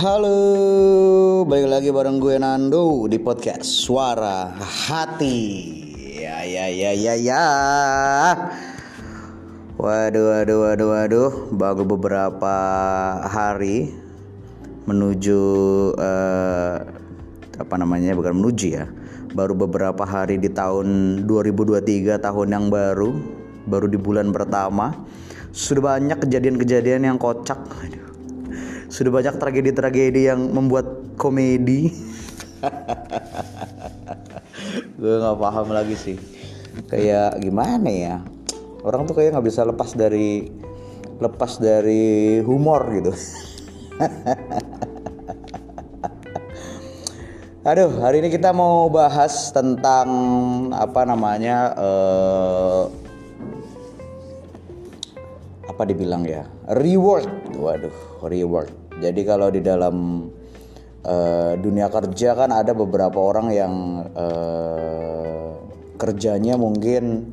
Halo, balik lagi bareng gue Nando di podcast Suara Hati. Ya ya ya ya ya. Waduh waduh waduh waduh, baru beberapa hari menuju eh, apa namanya bukan menuju ya. Baru beberapa hari di tahun 2023 tahun yang baru, baru di bulan pertama sudah banyak kejadian-kejadian yang kocak. Aduh sudah banyak tragedi-tragedi yang membuat komedi. Gue nggak paham lagi sih. Kayak gimana ya? Orang tuh kayak nggak bisa lepas dari lepas dari humor gitu. Aduh, hari ini kita mau bahas tentang apa namanya uh, apa dibilang ya reward. Waduh, reward. Jadi kalau di dalam uh, dunia kerja kan ada beberapa orang yang uh, kerjanya mungkin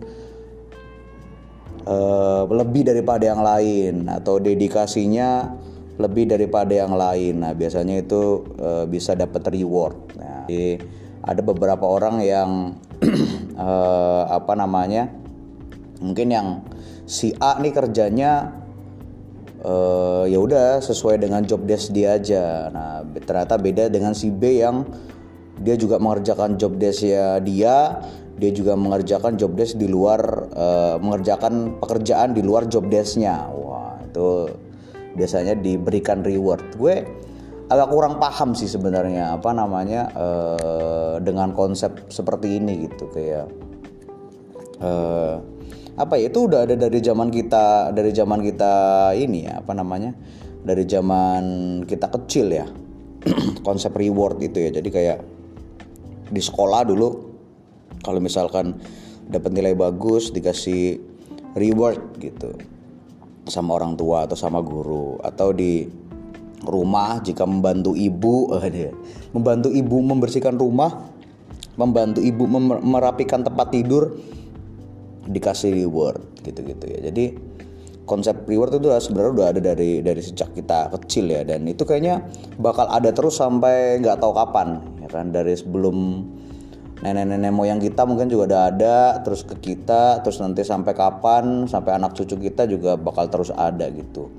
uh, lebih daripada yang lain atau dedikasinya lebih daripada yang lain. Nah, biasanya itu uh, bisa dapat reward. Nah, jadi ada beberapa orang yang uh, apa namanya? Mungkin yang si A nih kerjanya uh, ya udah sesuai dengan job desk dia aja. Nah, ternyata beda dengan si B yang dia juga mengerjakan job desk ya dia, dia juga mengerjakan job desk di luar uh, mengerjakan pekerjaan di luar job desknya. Wah, itu biasanya diberikan reward. Gue agak kurang paham sih sebenarnya apa namanya uh, dengan konsep seperti ini gitu kayak uh, apa ya itu udah ada dari zaman kita dari zaman kita ini ya apa namanya? Dari zaman kita kecil ya. Konsep reward itu ya. Jadi kayak di sekolah dulu kalau misalkan dapat nilai bagus dikasih reward gitu. Sama orang tua atau sama guru. Atau di rumah jika membantu ibu eh, membantu ibu membersihkan rumah membantu ibu merapikan tempat tidur dikasih reward gitu-gitu ya. Jadi konsep reward itu sebenarnya udah ada dari dari sejak kita kecil ya. Dan itu kayaknya bakal ada terus sampai nggak tahu kapan ya kan? Dari sebelum nenek-nenek moyang kita mungkin juga udah ada terus ke kita terus nanti sampai kapan sampai anak cucu kita juga bakal terus ada gitu.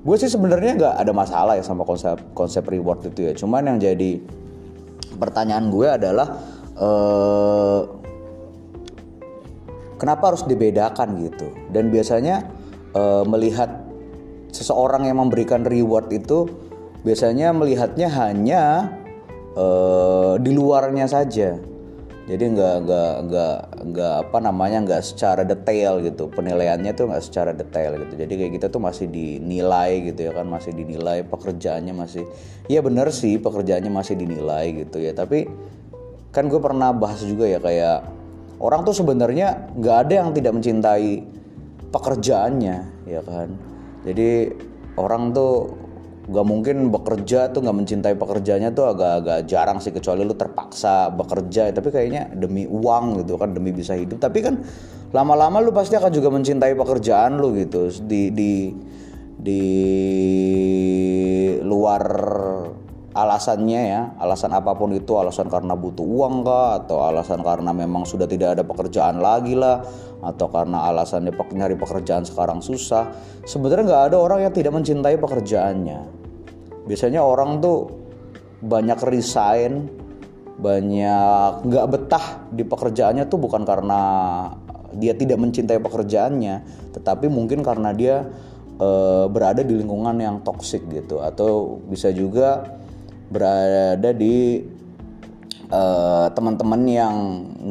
Gue sih sebenarnya nggak ada masalah ya sama konsep konsep reward itu ya. Cuman yang jadi pertanyaan gue adalah eh, kenapa harus dibedakan gitu? Dan biasanya eh, melihat seseorang yang memberikan reward itu biasanya melihatnya hanya eh, di luarnya saja. Jadi nggak nggak nggak nggak apa namanya nggak secara detail gitu. Penilaiannya tuh nggak secara detail gitu. Jadi kayak kita tuh masih dinilai gitu ya kan masih dinilai pekerjaannya masih ya bener sih pekerjaannya masih dinilai gitu ya. Tapi kan gue pernah bahas juga ya kayak orang tuh sebenarnya nggak ada yang tidak mencintai pekerjaannya ya kan? Jadi orang tuh gak mungkin bekerja tuh gak mencintai pekerjaannya tuh agak-agak jarang sih kecuali lu terpaksa bekerja. Tapi kayaknya demi uang gitu kan demi bisa hidup. Tapi kan lama-lama lu pasti akan juga mencintai pekerjaan lu gitu. Di di di luar alasannya ya alasan apa pun itu alasan karena butuh uang kah atau alasan karena memang sudah tidak ada pekerjaan lagi lah atau karena alasannya nyari pekerjaan sekarang susah. Sebenarnya nggak ada orang yang tidak mencintai pekerjaannya. Biasanya orang tuh banyak resign banyak nggak betah di pekerjaannya tuh bukan karena dia tidak mencintai pekerjaannya tetapi mungkin karena dia e, berada di lingkungan yang toksik gitu. Atau bisa juga berada di uh, teman-teman yang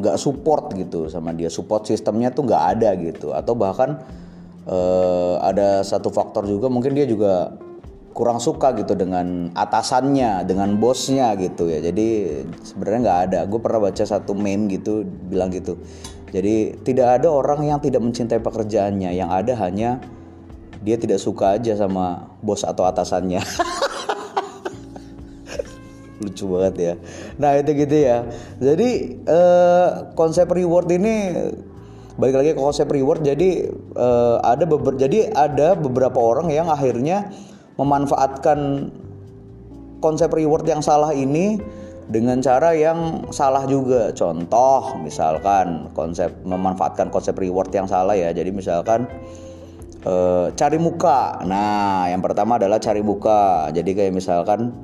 nggak support gitu sama dia. Support sistemnya tuh nggak ada gitu. Atau bahkan uh, ada satu faktor juga mungkin dia juga kurang suka gitu dengan atasannya dengan bosnya gitu ya. Jadi sebenarnya nggak ada. Gue pernah baca satu meme gitu bilang gitu. Jadi tidak ada orang yang tidak mencintai pekerjaannya. Yang ada hanya dia tidak suka aja sama bos atau atasannya lucu banget ya nah itu gitu ya jadi eh, konsep reward ini balik lagi ke konsep reward jadi eh, ada beber jadi ada beberapa orang yang akhirnya memanfaatkan konsep reward yang salah ini dengan cara yang salah juga. Contoh misalkan konsep memanfaatkan konsep reward yang salah ya. Jadi misalkan e, cari muka. Nah, yang pertama adalah cari muka. Jadi kayak misalkan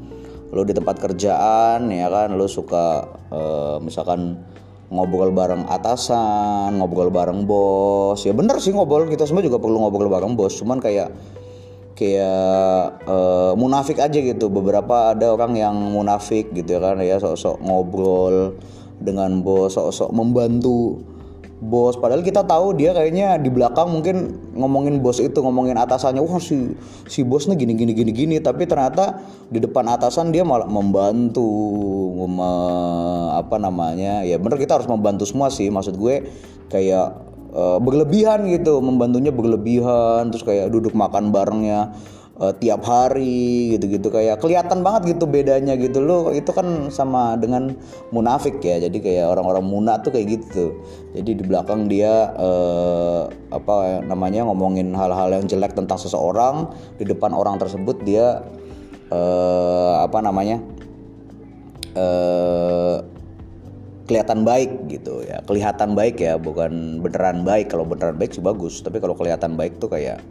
lo di tempat kerjaan ya kan lo suka e, misalkan ngobrol bareng atasan, ngobrol bareng bos. Ya bener sih ngobrol, kita semua juga perlu ngobrol bareng bos. Cuman kayak kayak uh, munafik aja gitu beberapa ada orang yang munafik gitu ya kan ya sok-sok ngobrol dengan bos sok-sok membantu bos. Padahal kita tahu dia kayaknya di belakang mungkin ngomongin bos itu ngomongin atasannya wah si si bosnya gini gini gini gini. Tapi ternyata di depan atasan dia malah membantu me, apa namanya ya bener kita harus membantu semua sih. Maksud gue kayak uh, berlebihan gitu membantunya berlebihan terus kayak duduk makan barengnya uh, tiap hari gitu-gitu. Kayak kelihatan banget gitu bedanya gitu. Loh itu kan sama dengan munafik ya. Jadi kayak orang-orang muna tuh kayak gitu. Jadi di belakang dia uh, apa namanya ngomongin hal-hal yang jelek tentang seseorang. Di depan orang tersebut dia uh, apa namanya uh, kelihatan baik gitu ya. Kelihatan baik ya bukan beneran baik. Kalau beneran baik sih bagus. Tapi kalau kelihatan baik tuh kayak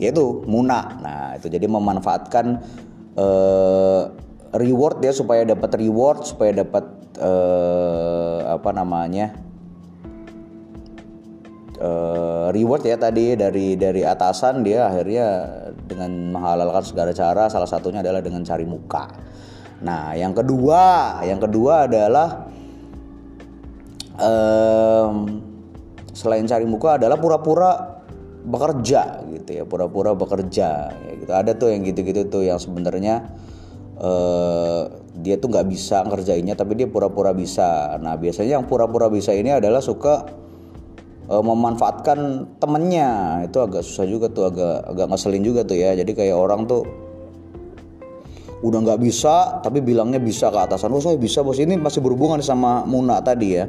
ya itu muna. Nah itu jadi memanfaatkan uh, reward ya supaya dapat reward supaya dapat uh, apa namanya uh, reward ya tadi dari dari atasan dia akhirnya dengan menghalalkan segala cara salah satunya adalah dengan cari muka. Nah yang kedua yang kedua adalah um, selain cari muka adalah pura-pura bekerja gitu ya pura-pura bekerja ya gitu. Ada tuh yang gitu-gitu tuh yang sebenarnya uh, dia tuh nggak bisa ngerjainnya tapi dia pura-pura bisa. Nah biasanya yang pura-pura bisa ini adalah suka uh, memanfaatkan temennya. Itu agak susah juga tuh agak agak ngeselin juga tuh ya. Jadi kayak orang tuh udah nggak bisa tapi bilangnya bisa ke atasan oh saya bisa bos. Ini masih berhubungan sama Muna tadi ya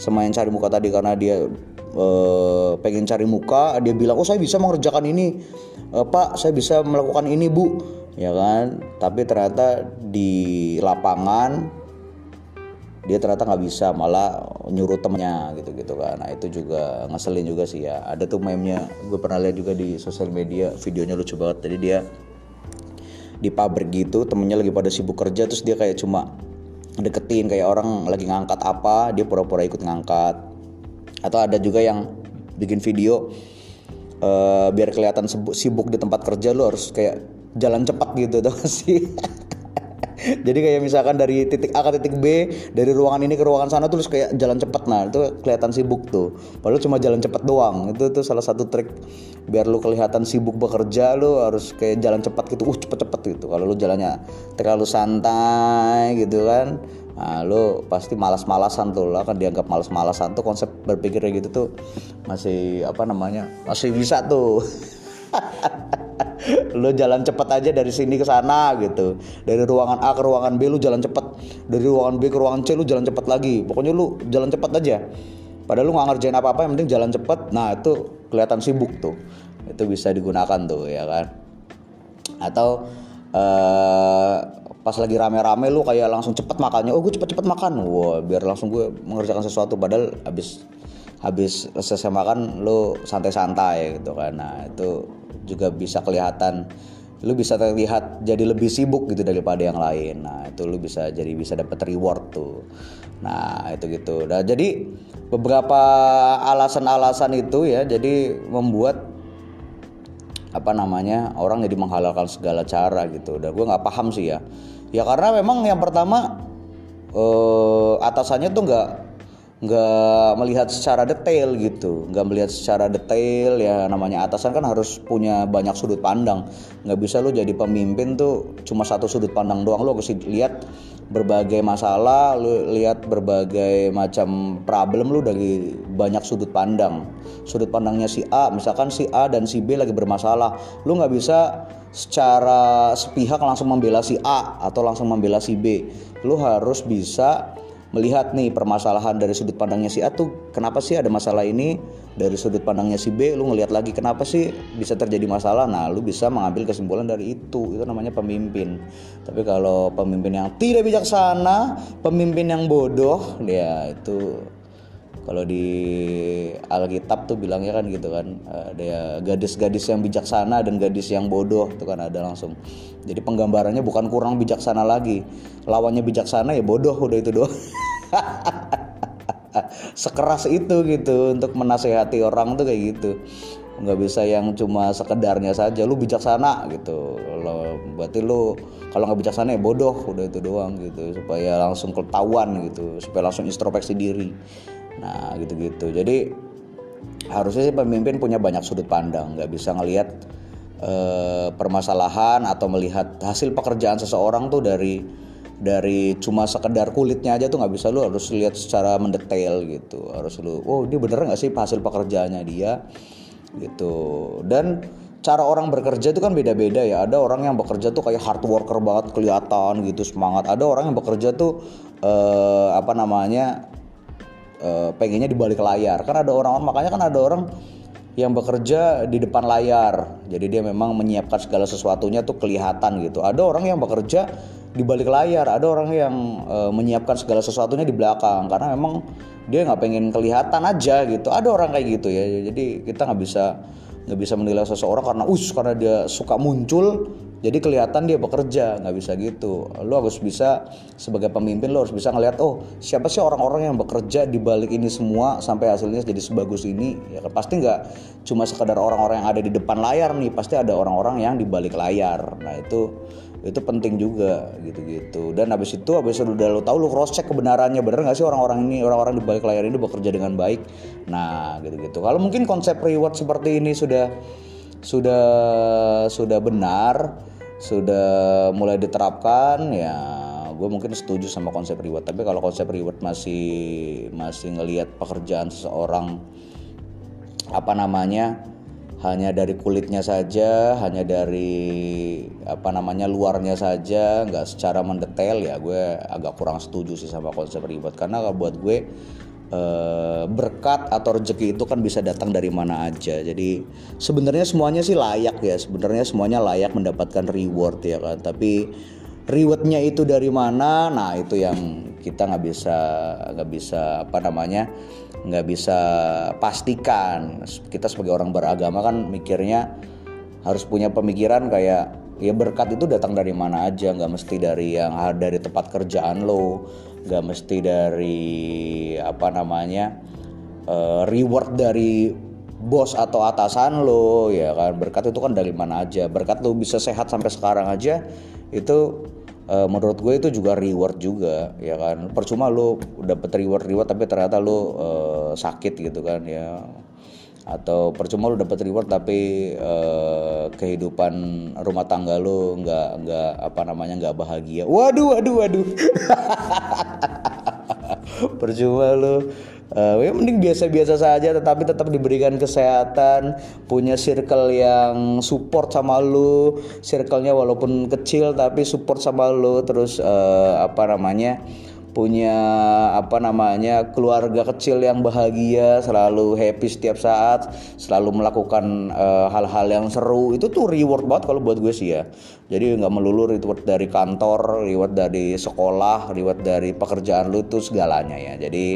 sama cari muka tadi karena dia uh, pengen cari muka dia bilang oh saya bisa mengerjakan ini. Uh, pak saya bisa melakukan ini bu. Ya kan? Tapi ternyata di lapangan dia ternyata nggak bisa malah nyuruh temennya gitu gitu kan. Nah itu juga ngeselin juga sih ya. Ada tuh meme-nya gue pernah lihat juga di sosial media videonya lucu banget. Jadi dia di pabrik gitu temennya lagi pada sibuk kerja terus dia kayak cuma deketin kayak orang lagi ngangkat apa dia pura-pura ikut ngangkat. Atau ada juga yang bikin video uh, biar kelihatan sibuk di tempat kerja lo harus kayak jalan cepat gitu tuh sih jadi kayak misalkan dari titik A ke titik B dari ruangan ini ke ruangan sana terus kayak jalan cepat nah itu kelihatan sibuk tuh. Padahal cuma jalan cepat doang. Itu tuh salah satu trik biar lu kelihatan sibuk bekerja lu harus kayak jalan cepat gitu. Uh cepet-cepet gitu kalau lu jalannya. Terlalu santai gitu kan. Nah, lu pasti malas-malasan tuh lah. Kan dianggap malas-malasan tuh konsep berpikir gitu tuh masih apa namanya masih bisa tuh lu jalan cepet aja dari sini ke sana gitu. Dari ruangan A ke ruangan B lu jalan cepet. Dari ruangan B ke ruangan C lu jalan cepet lagi. Pokoknya lu jalan cepet aja. Padahal lu nggak ngerjain apa-apa yang penting jalan cepet. Nah itu kelihatan sibuk tuh. Itu bisa digunakan tuh ya kan? Atau uh, pas lagi rame-rame lu kayak langsung cepet makannya. Oh gue cepet-cepet makan. Wah biar langsung gue mengerjakan sesuatu. Padahal habis habis selesai makan lu santai-santai gitu kan. Nah itu juga bisa kelihatan lu bisa terlihat jadi lebih sibuk gitu daripada yang lain. Nah itu lu bisa jadi bisa dapat reward tuh. Nah itu gitu. Nah jadi beberapa alasan-alasan itu ya jadi membuat apa namanya orang jadi menghalalkan segala cara gitu. Dan gue nggak paham sih ya. Ya karena memang yang pertama eh, atasannya tuh nggak nggak melihat secara detail gitu. Nggak melihat secara detail ya namanya atasan kan harus punya banyak sudut pandang. Nggak bisa lu jadi pemimpin tuh cuma satu sudut pandang doang. Lu harus lihat berbagai masalah lu lihat berbagai macam problem lu dari banyak sudut pandang. Sudut pandangnya si A misalkan si A dan si B lagi bermasalah. Lu nggak bisa secara sepihak langsung membela si A atau langsung membela si B. Lu harus bisa melihat nih permasalahan dari sudut pandangnya si A tuh kenapa sih ada masalah ini? Dari sudut pandangnya si B lu ngelihat lagi kenapa sih bisa terjadi masalah? Nah lu bisa mengambil kesimpulan dari itu. Itu namanya pemimpin. Tapi kalau pemimpin yang tidak bijaksana pemimpin yang bodoh ya itu kalau di Alkitab tuh bilangnya kan gitu kan ada ya gadis-gadis yang bijaksana dan gadis yang bodoh itu kan ada langsung. Jadi penggambarannya bukan kurang bijaksana lagi. Lawannya bijaksana ya bodoh udah itu doang. Sekeras itu gitu untuk menasehati orang tuh kayak gitu. Nggak bisa yang cuma sekedarnya saja lu bijaksana gitu. Lo berarti lu kalau nggak bijaksana ya bodoh udah itu doang gitu. Supaya langsung ketahuan gitu supaya langsung introspeksi diri nah gitu-gitu. Jadi harusnya sih pemimpin punya banyak sudut pandang. Nggak bisa ngelihat eh, permasalahan atau melihat hasil pekerjaan seseorang tuh dari dari cuma sekedar kulitnya aja tuh nggak bisa. Lu harus lihat secara mendetail gitu. Harus lu oh dia bener nggak sih hasil pekerjaannya dia? Gitu. Dan cara orang bekerja itu kan beda-beda ya. Ada orang yang bekerja tuh kayak hard worker banget kelihatan gitu semangat. Ada orang yang bekerja tuh eh, apa namanya eh, pengennya di balik layar. Kan ada orang makanya kan ada orang yang bekerja di depan layar. Jadi dia memang menyiapkan segala sesuatunya tuh kelihatan gitu. Ada orang yang bekerja di balik layar ada orang yang e, menyiapkan segala sesuatunya di belakang. Karena memang dia nggak pengen kelihatan aja gitu. Ada orang kayak gitu ya. Jadi kita nggak bisa nggak bisa menilai seseorang karena us karena dia suka muncul jadi kelihatan dia bekerja nggak bisa gitu. Lo harus bisa sebagai pemimpin lo harus bisa ngeliat oh siapa sih orang-orang yang bekerja di balik ini semua sampai hasilnya jadi sebagus ini? Ya kan pasti nggak cuma sekadar orang-orang yang ada di depan layar nih pasti ada orang-orang yang di balik layar. Nah itu itu penting juga gitu-gitu. Dan habis itu habis udah lo tahu lo cross check kebenarannya bener nggak sih orang-orang ini orang-orang di balik layar ini bekerja dengan baik? Nah gitu-gitu. Kalau mungkin konsep reward seperti ini sudah sudah sudah benar sudah mulai diterapkan ya gue mungkin setuju sama konsep reward. Tapi kalau konsep reward masih masih ngelihat pekerjaan seseorang apa namanya hanya dari kulitnya saja, hanya dari apa namanya luarnya saja, nggak secara mendetail ya gue agak kurang setuju sih sama konsep ribet karena buat gue eh, berkat atau rezeki itu kan bisa datang dari mana aja. Jadi sebenarnya semuanya sih layak ya, sebenarnya semuanya layak mendapatkan reward ya kan. Tapi rewardnya itu dari mana? Nah itu yang kita nggak bisa nggak bisa apa namanya nggak bisa pastikan kita sebagai orang beragama kan mikirnya harus punya pemikiran kayak ya berkat itu datang dari mana aja. Nggak mesti dari yang dari tempat kerjaan lo. Nggak mesti dari apa namanya uh, reward dari bos atau atasan lo ya kan. Berkat itu kan dari mana aja. Berkat lo bisa sehat sampai sekarang aja itu uh, menurut gue itu juga reward juga ya kan. Percuma lu dapet reward reward tapi ternyata lu uh, sakit gitu kan ya atau percuma lu dapet reward tapi uh, kehidupan rumah tangga lu nggak nggak apa namanya nggak bahagia. Waduh waduh waduh. Percuma lu. Uh, ya mending biasa-biasa saja tetapi tetap diberikan kesehatan. Punya circle yang support sama lu. Circle-nya walaupun kecil tapi support sama lu. Terus uh, apa namanya punya apa namanya keluarga kecil yang bahagia selalu happy setiap saat selalu melakukan eh, hal-hal uh, yang seru. Itu tuh reward banget kalau buat gue sih ya. Jadi nggak melulu reward dari kantor reward dari sekolah reward dari pekerjaan lu tuh segalanya ya. Jadi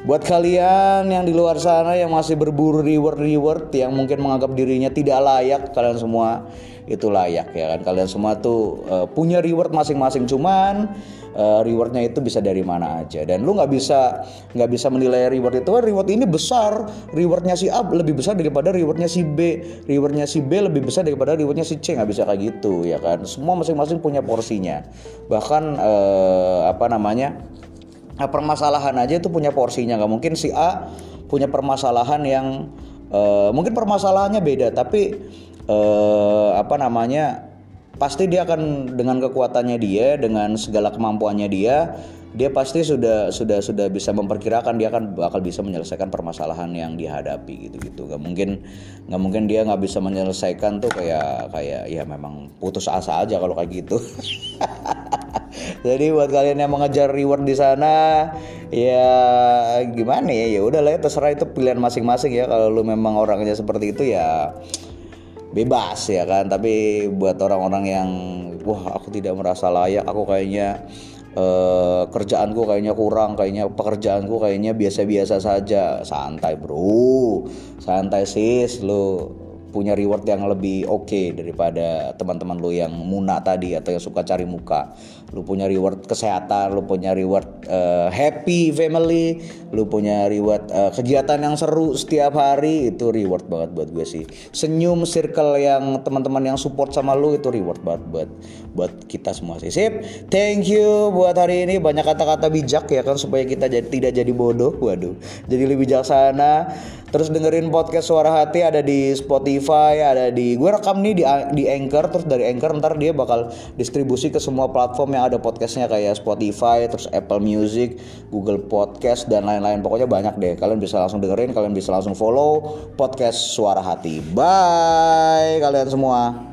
Buat kalian yang di luar sana yang masih berburu reward-reward yang mungkin menganggap dirinya tidak layak, kalian semua itu layak ya kan. Kalian semua tuh uh, punya reward masing-masing. Cuman uh, rewardnya itu bisa dari mana aja. Dan lu nggak bisa nggak bisa menilai reward itu reward ini besar rewardnya si A lebih besar daripada rewardnya si B rewardnya si B lebih besar daripada rewardnya si C. Nggak bisa kayak gitu ya kan? Semua masing-masing punya porsinya. Bahkan uh, apa namanya Nah, permasalahan aja itu punya porsinya. Nggak mungkin si A punya permasalahan yang uh, mungkin permasalahannya beda tapi uh, apa namanya pasti dia akan dengan kekuatannya dia dengan segala kemampuannya dia dia pasti sudah sudah sudah bisa memperkirakan dia akan bakal bisa menyelesaikan permasalahan yang dihadapi gitu gitu nggak mungkin nggak mungkin dia nggak bisa menyelesaikan tuh kayak kayak ya memang putus asa aja kalau kayak gitu Jadi buat kalian yang mengejar reward di sana, ya gimana ya? Ya udahlah ya terserah itu pilihan masing-masing ya. Kalau lu memang orangnya seperti itu ya bebas ya kan. Tapi buat orang-orang yang wah aku tidak merasa layak, aku kayaknya eh, kerjaanku kayaknya kurang, kayaknya pekerjaanku kayaknya biasa-biasa saja. Santai bro, santai sis lu punya reward yang lebih oke okay daripada teman-teman lu yang muna tadi atau yang suka cari muka. Lu punya reward kesehatan, lu punya reward uh, happy family, lu punya reward uh, kegiatan yang seru setiap hari itu reward banget buat gue sih. Senyum circle yang teman-teman yang support sama lu itu reward banget buat buat kita semua sih. Sip. Thank you buat hari ini banyak kata-kata bijak ya kan supaya kita jadi, tidak jadi bodoh. Waduh. Jadi lebih bijaksana. Terus dengerin podcast Suara Hati ada di Spotify, ada di gue rekam nih di di Anchor terus dari Anchor ntar dia bakal distribusi ke semua platform yang ada podcastnya kayak Spotify, terus Apple Music, Google Podcast dan lain-lain. Pokoknya banyak deh. Kalian bisa langsung dengerin, kalian bisa langsung follow podcast Suara Hati. Bye kalian semua.